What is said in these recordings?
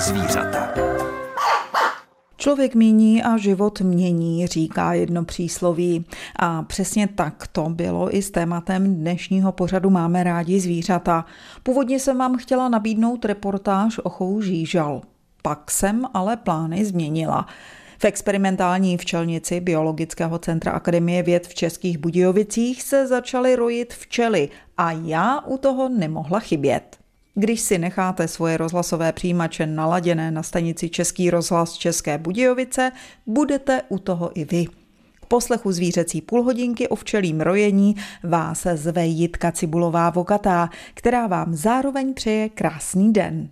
zvířata. Člověk míní a život mění, říká jedno přísloví. A přesně tak to bylo i s tématem dnešního pořadu Máme rádi zvířata. Původně jsem vám chtěla nabídnout reportáž o chovu žížal. Pak jsem ale plány změnila. V experimentální včelnici Biologického centra Akademie věd v Českých Budějovicích se začaly rojit včely a já u toho nemohla chybět. Když si necháte svoje rozhlasové přijímače naladěné na stanici Český rozhlas České Budějovice, budete u toho i vy. K poslechu zvířecí půlhodinky o včelím rojení vás zve Jitka Cibulová Vokatá, která vám zároveň přeje krásný den.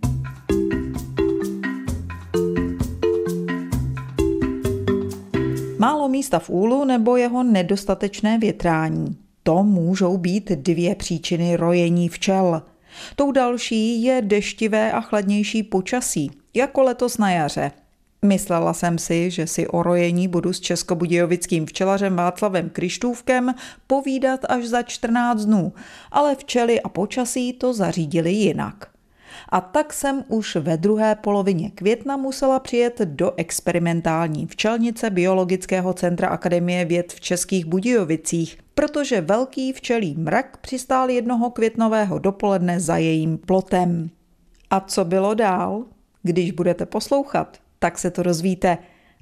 Málo místa v úlu nebo jeho nedostatečné větrání. To můžou být dvě příčiny rojení včel – Tou další je deštivé a chladnější počasí, jako letos na jaře. Myslela jsem si, že si o rojení budu s českobudějovickým včelařem Václavem Krištůvkem povídat až za 14 dnů, ale včely a počasí to zařídili jinak. A tak jsem už ve druhé polovině května musela přijet do experimentální včelnice Biologického centra Akademie věd v Českých Budějovicích, protože velký včelí mrak přistál jednoho květnového dopoledne za jejím plotem. A co bylo dál? Když budete poslouchat, tak se to rozvíte.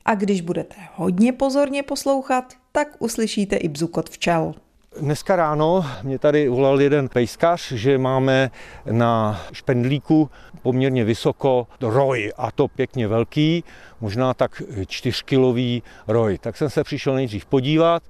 A když budete hodně pozorně poslouchat, tak uslyšíte i bzukot včel. Dneska ráno mě tady volal jeden pejskař, že máme na špendlíku poměrně vysoko roj a to pěkně velký, možná tak čtyřkilový roj. Tak jsem se přišel nejdřív podívat,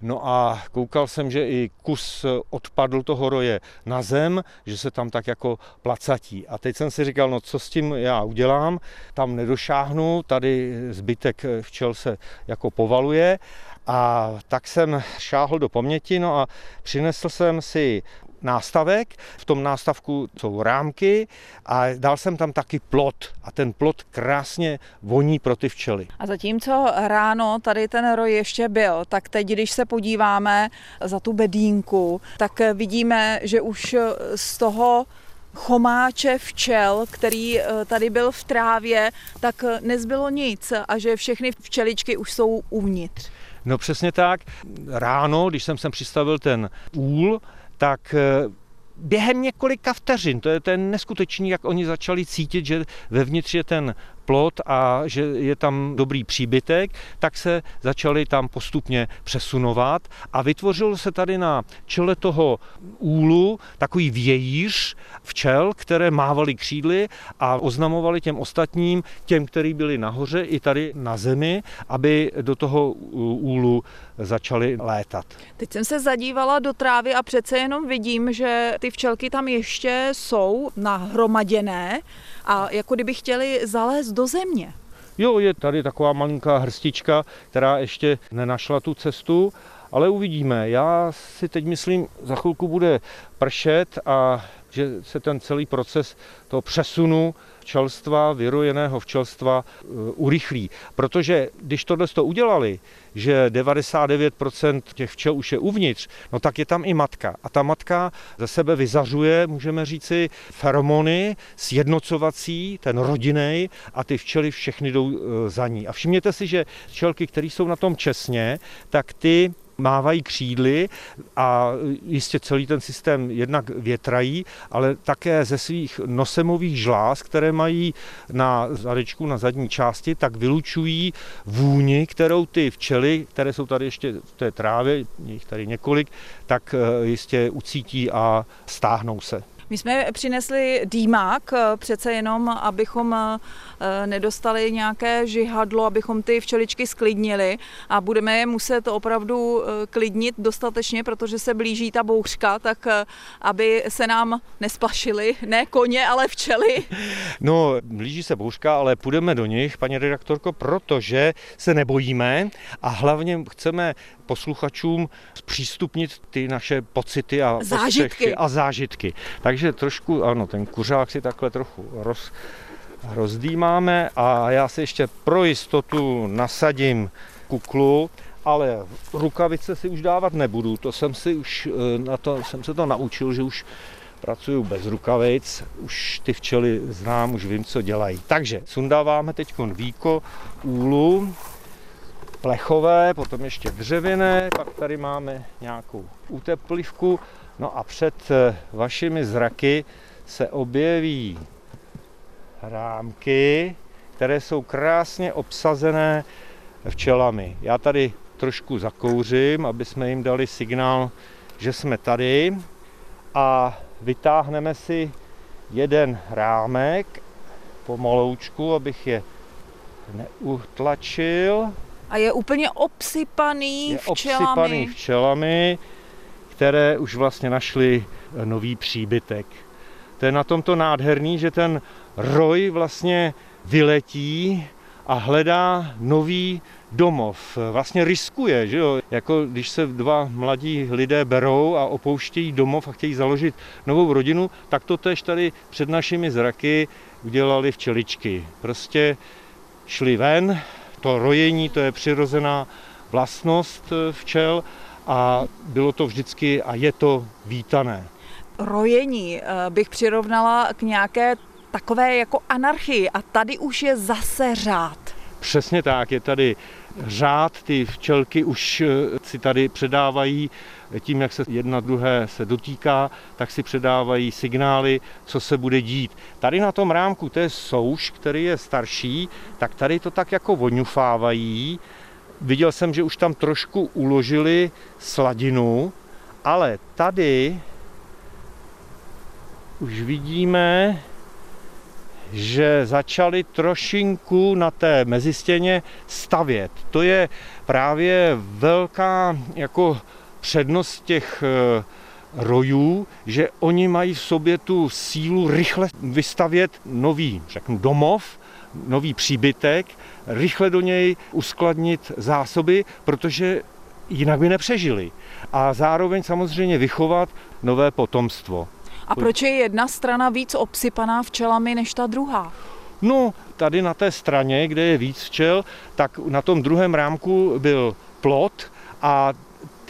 no a koukal jsem, že i kus odpadl toho roje na zem, že se tam tak jako placatí. A teď jsem si říkal, no co s tím já udělám, tam nedošáhnu, tady zbytek včel se jako povaluje a tak jsem šáhl do paměti, no a přinesl jsem si nástavek. V tom nástavku jsou rámky a dal jsem tam taky plot. A ten plot krásně voní pro ty včely. A zatímco ráno tady ten roj ještě byl, tak teď, když se podíváme za tu bedínku, tak vidíme, že už z toho chomáče včel, který eh, tady byl v trávě, tak nezbylo nic a že všechny včeličky už jsou uvnitř. No přesně tak. Ráno, když jsem sem přistavil ten úl, tak eh, během několika vteřin, to je ten neskutečný, jak oni začali cítit, že vevnitř je ten plot a že je tam dobrý příbytek, tak se začali tam postupně přesunovat a vytvořilo se tady na čele toho úlu takový vějíř včel, které mávali křídly a oznamovali těm ostatním, těm, kteří byli nahoře i tady na zemi, aby do toho úlu začaly létat. Teď jsem se zadívala do trávy a přece jenom vidím, že ty včelky tam ještě jsou nahromaděné a jako kdyby chtěli zalézt do země. Jo, je tady taková malinká hrstička, která ještě nenašla tu cestu, ale uvidíme. Já si teď myslím, za chvilku bude pršet a že se ten celý proces toho přesunu včelstva, vyrojeného včelstva eh, urychlí. Protože když tohle to udělali, že 99% těch včel už je uvnitř, no tak je tam i matka. A ta matka ze sebe vyzařuje, můžeme říci, feromony sjednocovací, ten rodinej a ty včely všechny jdou eh, za ní. A všimněte si, že včelky, které jsou na tom česně, tak ty mávají křídly a jistě celý ten systém jednak větrají, ale také ze svých nosemových žláz, které mají na zadečku, na zadní části, tak vylučují vůni, kterou ty včely, které jsou tady ještě v té trávě, jich tady několik, tak eh, jistě ucítí a stáhnou se. My jsme přinesli dýmák, eh, přece jenom, abychom eh, nedostali nějaké žihadlo, abychom ty včeličky sklidnili a budeme je muset opravdu eh, klidnit dostatečně, protože se blíží ta bouřka, tak aby se nám nesplašili, ne koně, ale včely. No, blíží se bouřka, ale půjdeme do nich, paní redaktorko, protože se nebojíme a hlavně chceme posluchačům zpřístupnit ty naše pocity a zážitky. a zážitky. Takže trošku, ano, ten kuřák si takhle trochu roz, rozdýmáme a já si ještě pro jistotu nasadím kuklu, ale rukavice si už dávat nebudu. To jsem si už, eh, na to jsem se to naučil, že už pracuju bez rukavic, už ty včely znám, už vím, co dělají. Takže sundáváme teď víko úlu, plechové, potom ještě dřevěné, pak tady máme nějakou úteplivku, no a před eh, vašimi zraky se objeví rámky, které jsou krásně obsazené včelami. Já tady trošku zakouřím, aby jsme jim dali signál, že jsme tady a vytáhneme si jeden rámek pomaloučku, abych je neutlačil. A je úplně obsypaný je včelami. obsypaný včelami, které už vlastně našly nový příbytek. To je na tomto nádherný, že ten roj vlastně vyletí a hledá nový domov. Vlastně riskuje, že jo? Jako když se dva mladí lidé berou a opouštějí domov a chtějí založit novou rodinu, tak to tež tady před našimi zraky udělali včeličky. Prostě šli ven, to rojení, to je přirozená vlastnost eh, včel a bylo to vždycky a je to vítané. Rojení eh, bych přirovnala k nějaké takové jako anarchii a tady už je zase řád. Přesně tak, je tady řád, ty včelky už eh, si tady předávají tím, jak se jedna druhé se dotýká, tak si předávají signály, co se bude dít. Tady na tom rámku, to je souš, který je starší, tak tady to tak jako voňufávají. Viděl jsem, že už tam trošku uložili sladinu, ale tady už vidíme, že začali trošinku na té mezistěně stavět. To je právě velká jako přednost těch eh, rojů, že oni mají v sobě tu sílu rychle vystavět nový, řeknu, domov, nový příbytek, rychle do něj uskladnit zásoby, protože jinak by nepřežili. A zároveň samozřejmě vychovat nové potomstvo. A proč je jedna strana víc obsypaná včelami než ta druhá? No, tady na té straně, kde je víc včel, tak na tom druhém rámku byl plot a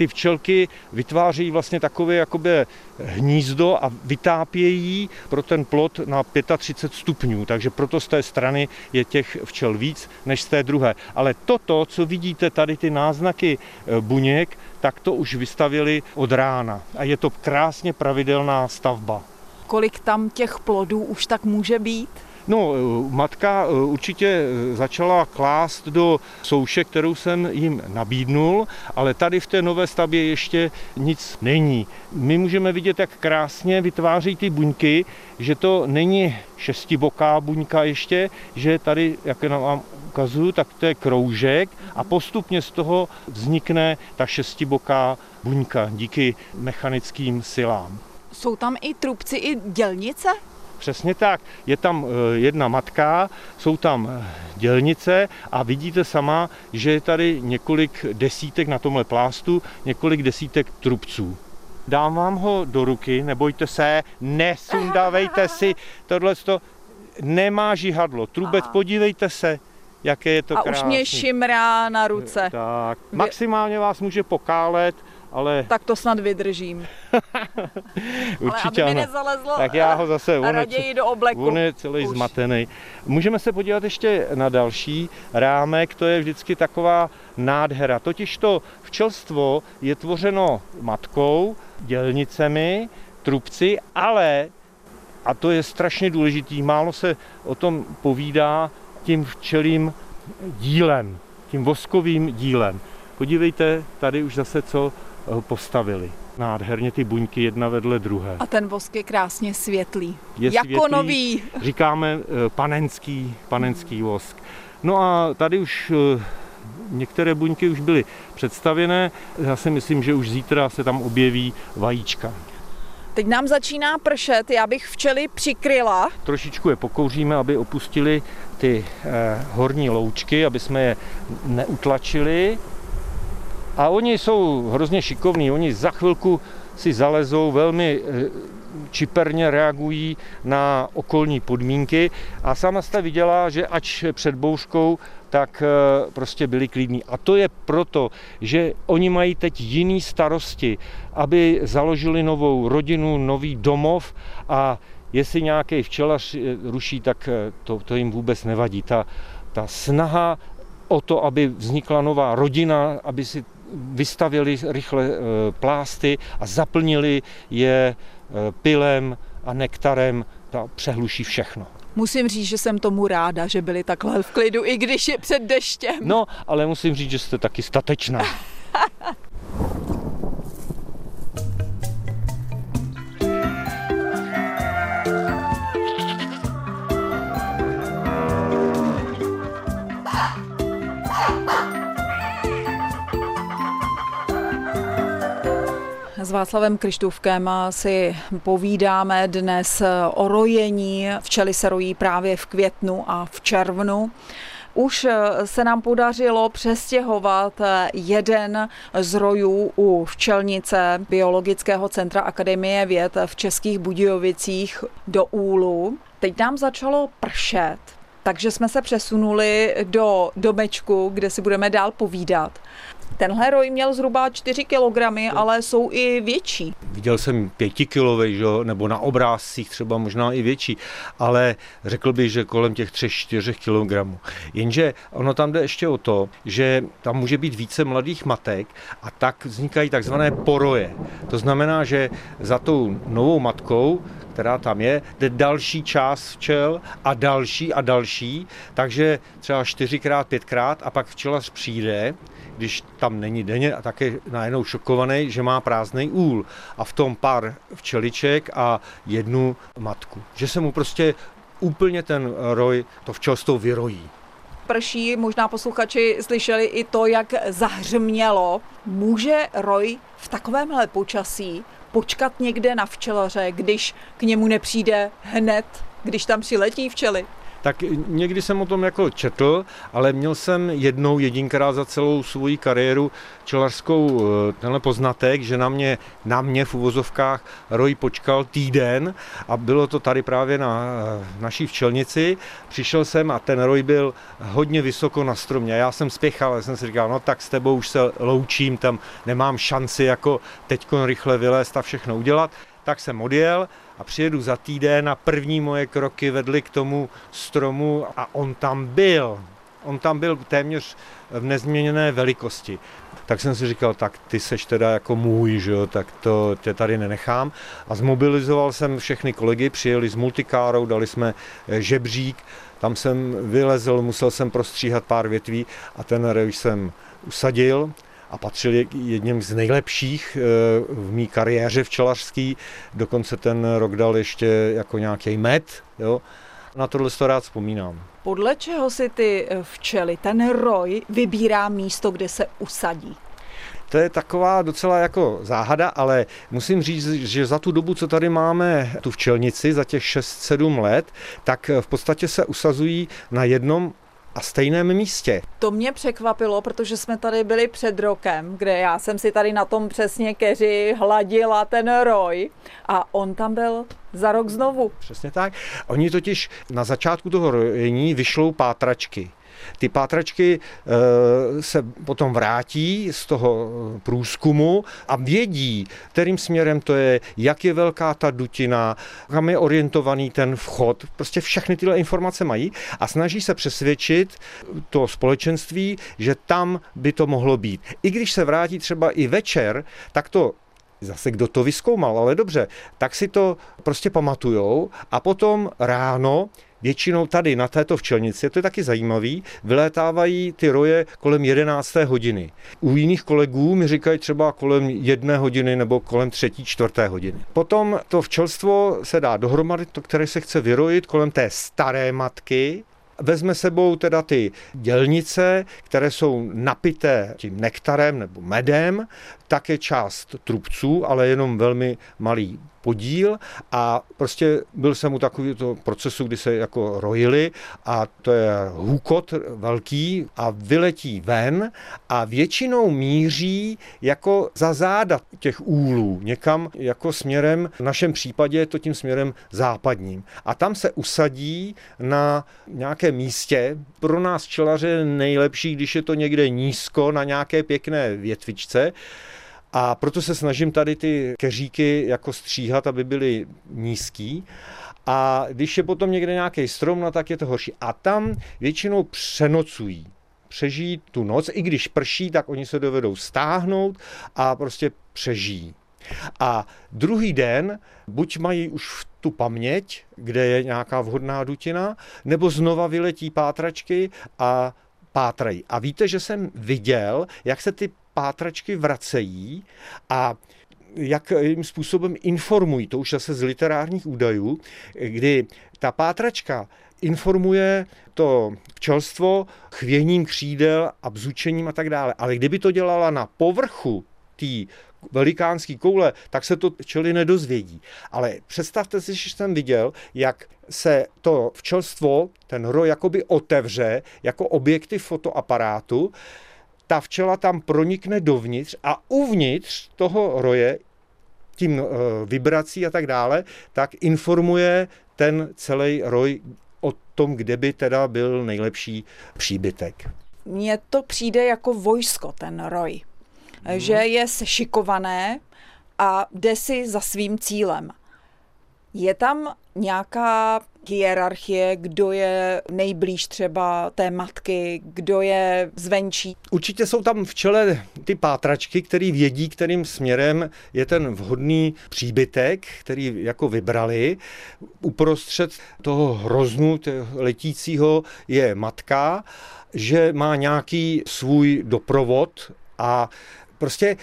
ty včelky vytváří vlastně takové jakoby hnízdo a vytápějí pro ten plot na 35 stupňů, takže proto z té strany je těch včel víc než z té druhé. Ale toto, co vidíte tady, ty náznaky e, buněk, tak to už vystavili od rána a je to krásně pravidelná stavba. Kolik tam těch plodů už tak může být? No, matka eh, určitě eh, začala klást do souše, kterou jsem jim nabídnul, ale tady v té nové stavbě ještě nic není. My můžeme vidět, jak krásně vytváří ty buňky, že to není šestiboká buňka ještě, že tady, jak vám ukazuju, tak to je kroužek a postupně z toho vznikne ta šestiboká buňka díky mechanickým silám. Jsou tam i trubci, i dělnice? Přesně tak. Je tam eh, jedna matka, jsou tam eh, dělnice a vidíte sama, že je tady několik desítek na tomhle plástu, několik desítek trubců. Dám vám ho do ruky, nebojte se, nesundávejte si, tohle to nemá žihadlo. Trubec, podívejte se, jaké je to A krásný. už mě šimrá na ruce. Tak, maximálně vás může pokálet, ale... Tak to snad vydržím. Určitě ale aby mi nezalezlo tak já ho zase, on raději je, do obleku. On je celý Už. zmatený. Můžeme se podívat ještě na další rámek, to je vždycky taková nádhera. Totiž to včelstvo je tvořeno matkou, dělnicemi, trubci, ale, a to je strašně důležitý, málo se o tom povídá, tím včelým dílem, tím voskovým dílem. Podívejte tady už zase, co postavili. Nádherně ty buňky jedna vedle druhé. A ten vosk je krásně světlý. Je jako světlý, nový. Říkáme eh, panenský, panenský vosk. No a tady už eh, některé buňky už byly představené. Já si myslím, že už zítra se tam objeví vajíčka. Teď nám začíná pršet, já bych včely přikryla. Trošičku je pokouříme, aby opustili ty eh, horní loučky, aby jsme je neutlačili. A oni jsou hrozně šikovní, oni za chvilku si zalezou velmi eh, čiperně reagují na okolní podmínky a sama jste viděla, že ač před bouřkou, tak eh, prostě byli klidní. A to je proto, že oni mají teď jiný starosti, aby založili novou rodinu, nový domov a jestli nějaký včelař ruší, tak to, to jim vůbec nevadí. Ta, ta snaha o to, aby vznikla nová rodina, aby si vystavili rychle eh, plásty a zaplnili je eh, pilem a nektarem, to přehluší všechno. Musím říct, že jsem tomu ráda, že byli takhle v klidu, i když je před deštěm. No, ale musím říct, že jste taky statečná. S Václavem Krištůvkem si povídáme dnes o rojení. Včely se rojí právě v květnu a v červnu. Už se nám podařilo přestěhovat jeden z rojů u včelnice Biologického centra Akademie věd v Českých Budějovicích do Úlu. Teď nám začalo pršet, takže jsme se přesunuli do domečku, kde si budeme dál povídat. Tenhle roj měl zhruba 4 kg, ale jsou i větší. Viděl jsem 5 kilový, že? nebo na obrázcích třeba možná i větší, ale řekl bych, že kolem těch 3-4 kg. Jenže ono tam jde ještě o to, že tam může být více mladých matek a tak vznikají takzvané poroje. To znamená, že za tou novou matkou která tam je, jde další část včel a další a další, takže třeba čtyřikrát, pětkrát a pak včelař přijde když tam není denně a také najednou šokovaný, že má prázdný úl a v tom pár včeliček a jednu matku. Že se mu prostě úplně ten roj, to včelstvo vyrojí prší, možná posluchači slyšeli i to, jak zahřmělo. Může roj v takovémhle počasí počkat někde na včelaře, když k němu nepřijde hned, když tam přiletí včely? Tak někdy jsem o tom jako četl, ale měl jsem jednou jedinkrát za celou svoji kariéru čelařskou eh, tenhle poznatek, že na mě, na mě v uvozovkách roj počkal týden a bylo to tady právě na eh, naší včelnici. Přišel jsem a ten roj byl hodně vysoko na stromě. Já jsem spěchal, já jsem si říkal, no tak s tebou už se loučím, tam nemám šanci jako teď rychle vylézt a všechno udělat. Tak jsem odjel a přijedu za týden a první moje kroky vedly k tomu stromu a on tam byl. On tam byl téměř v nezměněné velikosti. Tak jsem si říkal, tak ty seš teda jako můj, že jo, tak to tě tady nenechám. A zmobilizoval jsem všechny kolegy, přijeli s multikárou, dali jsme eh, žebřík, tam jsem vylezl, musel jsem prostříhat pár větví a ten rejš jsem usadil a patřil jedním z nejlepších eh, v mý kariéře včelařský. Dokonce ten rok dal ještě jako nějaký med. Jo. Na tohle to rád vzpomínám. Podle čeho si ty eh, včely, ten roj, vybírá místo, kde se usadí? To je taková docela jako záhada, ale musím říct, že za tu dobu, co tady máme tu včelnici, za těch 6-7 let, tak v podstatě se usazují na jednom a stejném místě. To mě překvapilo, protože jsme tady byli před rokem, kde já jsem si tady na tom přesně keři hladila ten roj a on tam byl za rok znovu. Přesně tak. Oni totiž na začátku toho rojení vyšlou pátračky. Ty pátračky eh, se potom vrátí z toho průzkumu a vědí, kterým směrem to je, jak je velká ta dutina, kam je orientovaný ten vchod. Prostě všechny tyhle informace mají a snaží se přesvědčit to společenství, že tam by to mohlo být. I když se vrátí třeba i večer, tak to zase kdo to vyskoumal, ale dobře, tak si to prostě pamatujou a potom ráno většinou tady na této včelnici, to je taky zajímavý, vylétávají ty roje kolem 11. hodiny. U jiných kolegů mi říkají třeba kolem jedné hodiny nebo kolem třetí, čtvrté hodiny. Potom to včelstvo se dá dohromady, to, které se chce vyrojit kolem té staré matky, Vezme sebou teda ty dělnice, které jsou napité tím nektarem nebo medem, také část trubců, ale jenom velmi malý podíl a prostě byl jsem u takového procesu, kdy se jako rojili a to je hůkot velký a vyletí ven a většinou míří jako za záda těch úlů, někam jako směrem, v našem případě je to tím směrem západním. A tam se usadí na nějakém místě, pro nás čelaře nejlepší, když je to někde nízko na nějaké pěkné větvičce, a proto se snažím tady ty keříky jako stříhat, aby byly nízký. A když je potom někde nějaký strom, no tak je to horší. A tam většinou přenocují přežijí tu noc, i když prší, tak oni se dovedou stáhnout a prostě přežijí. A druhý den buď mají už tu paměť, kde je nějaká vhodná dutina, nebo znova vyletí pátračky a pátrají. A víte, že jsem viděl, jak se ty pátračky vracejí a jakým způsobem informují, to už zase z literárních údajů, kdy ta pátračka informuje to včelstvo chvěním křídel a bzučením a tak dále. Ale kdyby to dělala na povrchu té velikánské koule, tak se to včely nedozvědí. Ale představte si, že jsem viděl, jak se to včelstvo, ten roj jakoby otevře jako objektiv fotoaparátu, ta včela tam pronikne dovnitř a uvnitř toho roje tím eh, vibrací a tak dále, tak informuje ten celý roj o tom, kde by teda byl nejlepší příbytek. Mně to přijde jako vojsko, ten roj. Hmm. Že je sešikované a jde si za svým cílem. Je tam nějaká hierarchie, kdo je nejblíž třeba té matky, kdo je zvenčí? Určitě jsou tam v čele ty pátračky, který vědí, kterým směrem je ten vhodný příbytek, který jako vybrali. Uprostřed toho hroznu letícího je matka, že má nějaký svůj doprovod a prostě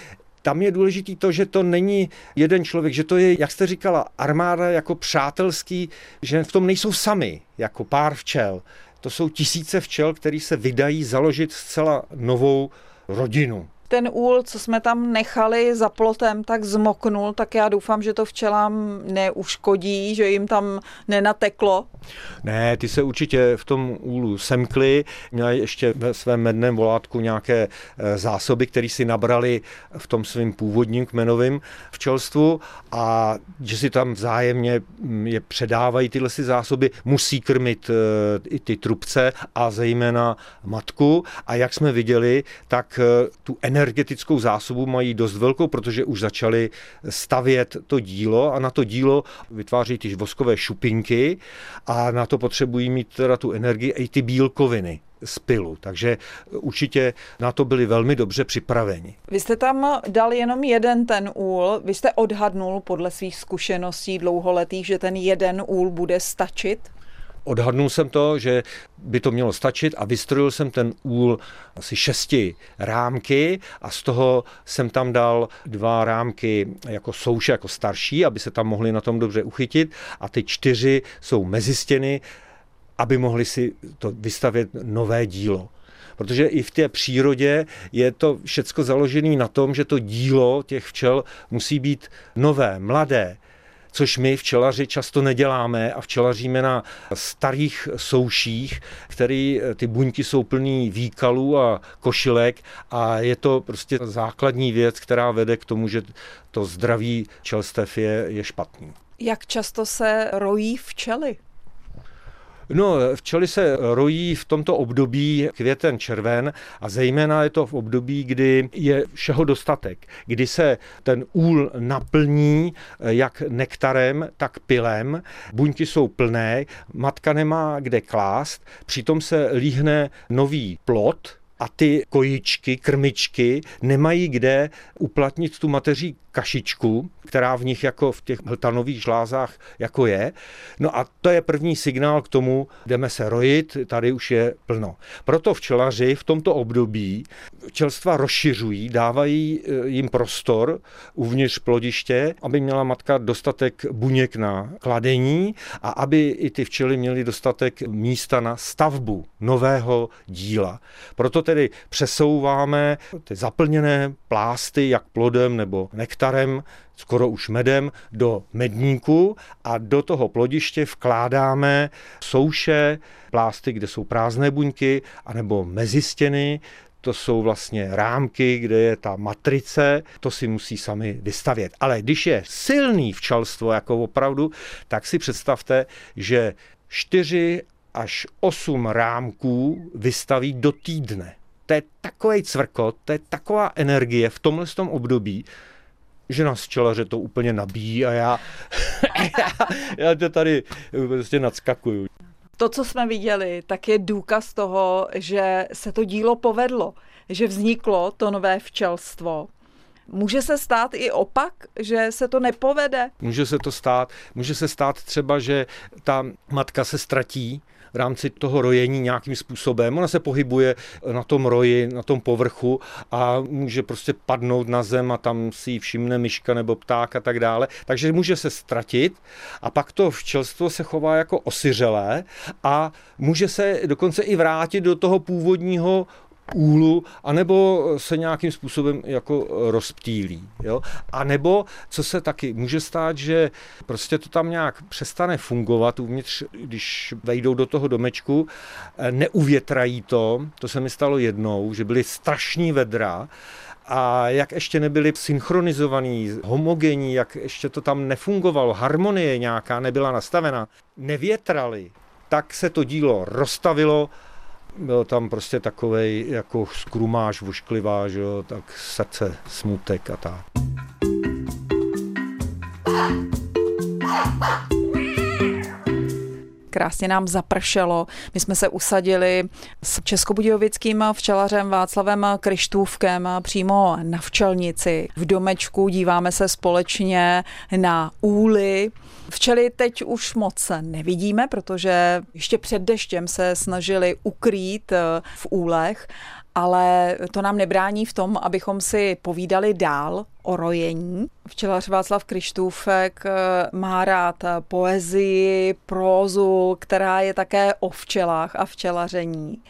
tam je důležitý to, že to není jeden člověk, že to je, jak jste říkala, armáda jako přátelský, že v tom nejsou sami, jako pár včel. To jsou tisíce včel, který se vydají založit zcela novou rodinu ten úl, co jsme tam nechali za plotem, tak zmoknul, tak já doufám, že to včelám neuškodí, že jim tam nenateklo. Ne, ty se určitě v tom úlu semkly, měli ještě ve svém medném volátku nějaké eh, zásoby, které si nabrali v tom svém původním kmenovém včelstvu a že si tam vzájemně mm, je předávají tyhle si zásoby, musí krmit eh, i ty trubce a zejména matku a jak jsme viděli, tak eh, tu energii energetickou zásobu mají dost velkou, protože už začali stavět to dílo a na to dílo vytváří ty voskové šupinky a na to potřebují mít teda tu energii i ty bílkoviny z pilu, takže určitě na to byli velmi dobře připraveni. Vy jste tam dal jenom jeden ten úl, vy jste odhadnul podle svých zkušeností dlouholetých, že ten jeden úl bude stačit? Odhadnul jsem to, že by to mělo stačit a vystrojil jsem ten úl asi šesti rámky a z toho jsem tam dal dva rámky jako souše, jako starší, aby se tam mohli na tom dobře uchytit. A ty čtyři jsou mezi stěny, aby mohli si to vystavět nové dílo. Protože i v té přírodě je to všecko založené na tom, že to dílo těch včel musí být nové, mladé, což my včelaři často neděláme a včelaříme na starých souších, který ty buňky jsou plný výkalů a košilek a je to prostě základní věc, která vede k tomu, že to zdraví čelstev je, je špatný. Jak často se rojí včely? No, včely se rojí v tomto období květen červen a zejména je to v období, kdy je všeho dostatek, kdy se ten úl naplní jak nektarem, tak pilem, buňky jsou plné, matka nemá kde klást, přitom se líhne nový plot, a ty kojičky, krmičky nemají kde uplatnit tu mateří kašičku, která v nich jako v těch hltanových žlázách jako je. No a to je první signál k tomu, jdeme se rojit, tady už je plno. Proto včelaři v tomto období včelstva rozšiřují, dávají e, jim prostor uvnitř plodiště, aby měla matka dostatek buněk na kladení a aby i ty včely měly dostatek místa na stavbu nového díla. Proto tedy přesouváme ty zaplněné plásty, jak plodem nebo nektarem, skoro už medem, do medníku a do toho plodiště vkládáme souše, plásty, kde jsou prázdné buňky, anebo mezistěny, to jsou vlastně rámky, kde je ta matrice, to si musí sami vystavět. Ale když je silný včelstvo, jako opravdu, tak si představte, že 4 až 8 rámků vystaví do týdne. To je takový cvrkot, to je taková energie v tomhle tom období, že nás včelaře to úplně nabíjí a já, já, já to tady prostě nadskakuju. To, co jsme viděli, tak je důkaz toho, že se to dílo povedlo, že vzniklo to nové včelstvo. Může se stát i opak, že se to nepovede? Může se to stát. Může se stát třeba, že ta matka se ztratí v rámci toho rojení nějakým způsobem. Ona se pohybuje na tom roji, na tom povrchu a může prostě padnout na zem a tam si ji všimne myška nebo pták a tak dále. Takže může se ztratit a pak to včelstvo se chová jako osiřelé a může se dokonce i vrátit do toho původního úlu, anebo se nějakým způsobem jako rozptýlí. Jo? A nebo, co se taky může stát, že prostě to tam nějak přestane fungovat uvnitř, když vejdou do toho domečku, neuvětrají to, to se mi stalo jednou, že byly strašní vedra, a jak ještě nebyli synchronizovaní, homogenní, jak ještě to tam nefungovalo, harmonie nějaká nebyla nastavena, nevětrali, tak se to dílo rozstavilo byl tam prostě takový jako skrumáž, vošklivá, že jo, tak srdce, smutek a tak. Krásně nám zapršelo. My jsme se usadili s českobudějovickým včelařem Václavem Krištůvkem přímo na včelnici v domečku. Díváme se společně na úly. Včely teď už moc nevidíme, protože ještě před deštěm se snažili ukrýt v úlech ale to nám nebrání v tom, abychom si povídali dál o rojení. Včelař Václav Krištůfek eh, má rád poezii, prózu, která je také o včelách a včelaření.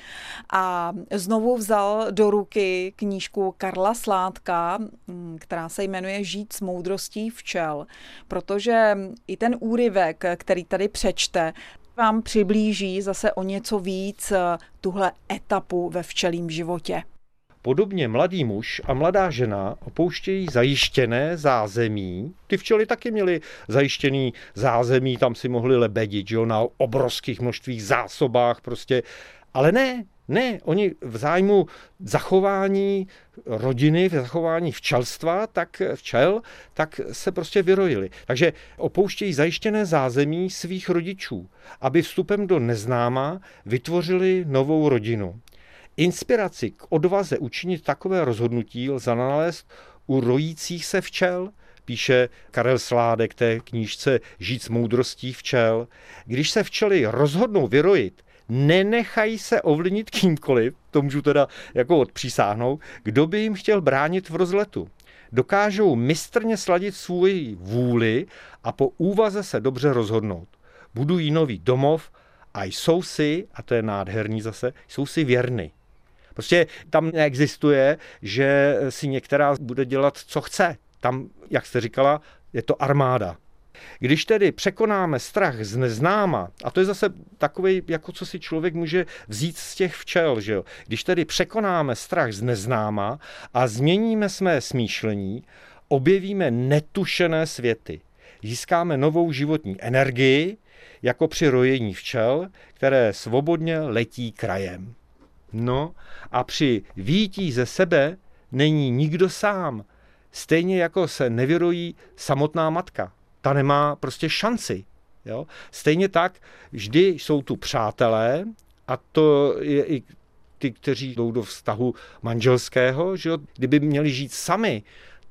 A znovu vzal do ruky knížku Karla Sládka, mm, která se jmenuje Žít s moudrostí včel, protože i ten úryvek, který tady přečte, vám přiblíží zase o něco víc eh, tuhle etapu ve včelím životě. Podobně mladý muž a mladá žena opouštějí zajištěné zázemí. Ty včely taky měly zajištěný zázemí, tam si mohli lebedit, jo, na obrovských množstvích zásobách prostě. Ale ne, ne, oni v zájmu zachování rodiny, v zachování včelstva, tak včel, tak se prostě vyrojili. Takže opouštějí zajištěné zázemí svých rodičů, aby vstupem do neznáma vytvořili novou rodinu. Inspiraci k odvaze učinit takové rozhodnutí lze nalézt u rojících se včel, píše Karel Sládek té knížce Žít s moudrostí včel. Když se včely rozhodnou vyrojit, nenechají se ovlivnit kýmkoliv, to můžu teda jako odpřísáhnout, kdo by jim chtěl bránit v rozletu. Dokážou mistrně sladit svůj vůli a po úvaze se dobře rozhodnout. Budují nový domov a jsou si, a to je nádherný zase, jsou si věrny. Prostě tam neexistuje, že si některá bude dělat, co chce. Tam, jak jste říkala, je to armáda. Když tedy překonáme strach z neznáma, a to je zase takový, jako co si člověk může vzít z těch včel, že jo? Když tedy překonáme strach z neznáma a změníme své smýšlení, objevíme netušené světy. Získáme novou životní energii, jako při rojení včel, které svobodně letí krajem. No a při výtí ze sebe není nikdo sám, stejně jako se nevyrojí samotná matka ta nemá prostě šanci. Jo? Stejně tak vždy jsou tu přátelé a to je i ty, kteří jdou do vztahu manželského, že jo? kdyby měli žít sami,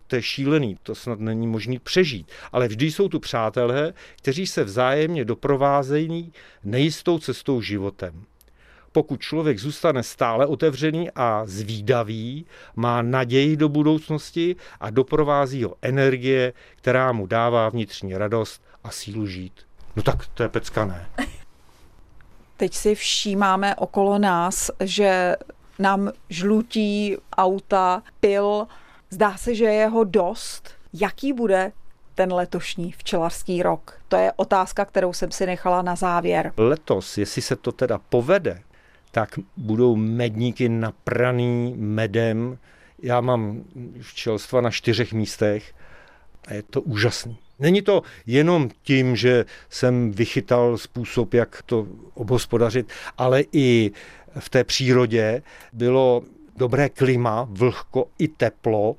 to je šílený, to snad není možné přežít. Ale vždy jsou tu přátelé, kteří se vzájemně doprovázejí nejistou cestou životem. Pokud člověk zůstane stále otevřený a zvídavý, má naději do budoucnosti a doprovází ho energie, která mu dává vnitřní radost a sílu žít. No tak to je pecka, ne? Teď si všímáme okolo nás, že nám žlutí auta, pil. Zdá se, že je ho dost. Jaký bude ten letošní včelařský rok? To je otázka, kterou jsem si nechala na závěr. Letos, jestli se to teda povede, tak budou medníky napraný medem. Já mám včelstva na čtyřech místech a je to úžasný. Není to jenom tím, že jsem vychytal způsob, jak to obhospodařit, ale i v té přírodě bylo dobré klima, vlhko i teplo,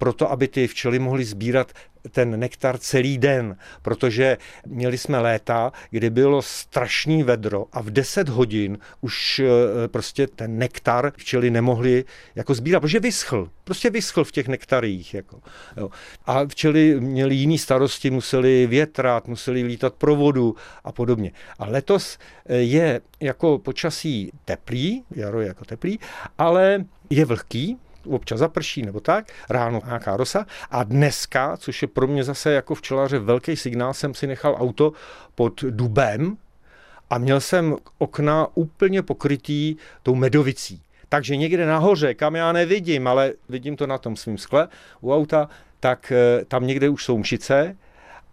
proto aby ty včely mohly sbírat ten nektar celý den, protože měli jsme léta, kdy bylo strašný vedro a v 10 hodin už eh, prostě ten nektar včely nemohli jako sbírat, protože vyschl. Prostě vyschl v těch nektarích. Jako, jo. A včely měli jiný starosti, museli větrat, museli lítat pro vodu a podobně. A letos eh, je jako počasí teplý, jaro je jako teplý, ale je vlhký, občas zaprší nebo tak, ráno nějaká rosa. A dneska, což je pro mě zase jako včelaře velký signál, jsem si nechal auto pod dubem a měl jsem okna úplně pokrytý tou medovicí. Takže někde nahoře, kam já nevidím, ale vidím to na tom svém skle u auta, tak eh, tam někde už jsou mšice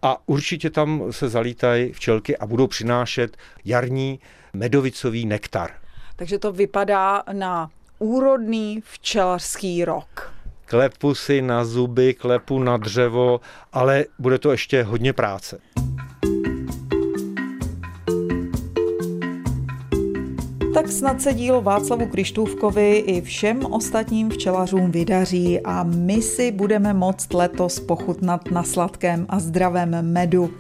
a určitě tam se zalítají včelky a budou přinášet jarní medovicový nektar. Takže to vypadá na úrodný včelařský rok. Klepu si na zuby, klepu na dřevo, ale bude to ještě hodně práce. Tak snad se dílo Václavu Krištůvkovi i všem ostatním včelařům vydaří a my si budeme moct letos pochutnat na sladkém a zdravém medu.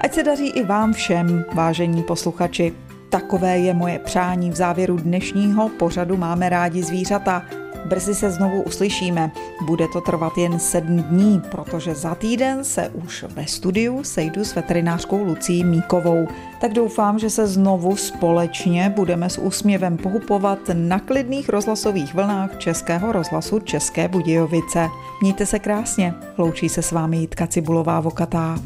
Ať se daří i vám všem, vážení posluchači. Takové je moje přání v závěru dnešního pořadu Máme rádi zvířata. Brzy se znovu uslyšíme. Bude to trvat jen sedm dní, protože za týden se už ve studiu sejdu s veterinářkou Lucí Míkovou. Tak doufám, že se znovu společně budeme s úsměvem pohupovat na klidných rozhlasových vlnách Českého rozhlasu České Budějovice. Mějte se krásně, loučí se s vámi Jitka Cibulová Vokatá.